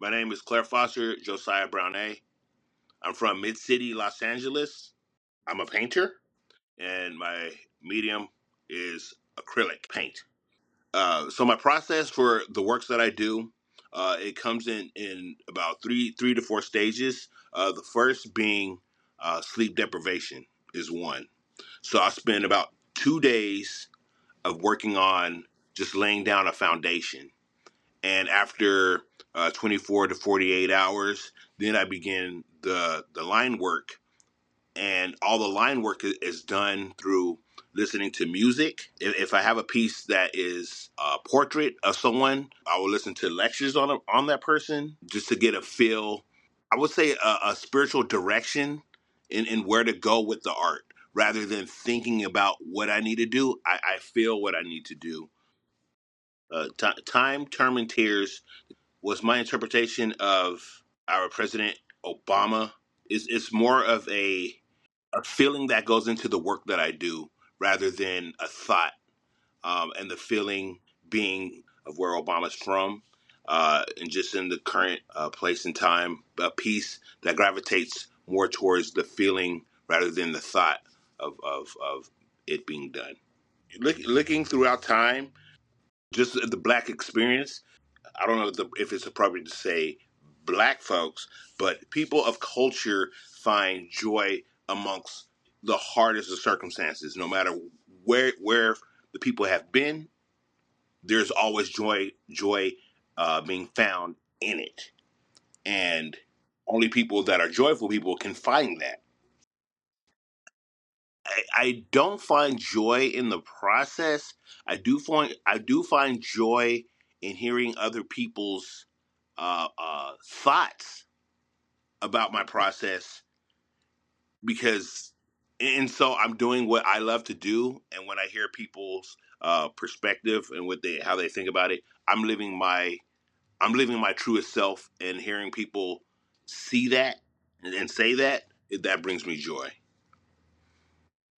My name is Claire Foster Josiah Brown A. I'm from Mid City, Los Angeles. I'm a painter, and my medium is acrylic paint. Uh, so my process for the works that I do, uh, it comes in in about three three to four stages. Uh, the first being uh, sleep deprivation is one. So I spend about two days of working on just laying down a foundation, and after uh, 24 to 48 hours, then I begin the the line work and all the line work is done through listening to music. If, if I have a piece that is a portrait of someone, I will listen to lectures on on that person just to get a feel. I would say a, a spiritual direction in, in where to go with the art, rather than thinking about what I need to do. I, I feel what I need to do. Uh, ti time, term, and tears was my interpretation of our president Obama. Is it's more of a a feeling that goes into the work that I do rather than a thought. Um, and the feeling being of where Obama's from, uh, and just in the current uh, place and time, a piece that gravitates more towards the feeling rather than the thought of, of, of it being done. Look, looking throughout time, just the black experience, I don't know if, the, if it's appropriate to say black folks, but people of culture find joy amongst the hardest of circumstances. No matter where where the people have been, there's always joy joy uh, being found in it, and only people that are joyful people can find that. I, I don't find joy in the process. I do find I do find joy in hearing other people's uh, uh, thoughts about my process because and so I'm doing what I love to do and when I hear people's uh perspective and what they how they think about it I'm living my I'm living my truest self and hearing people see that and, and say that that brings me joy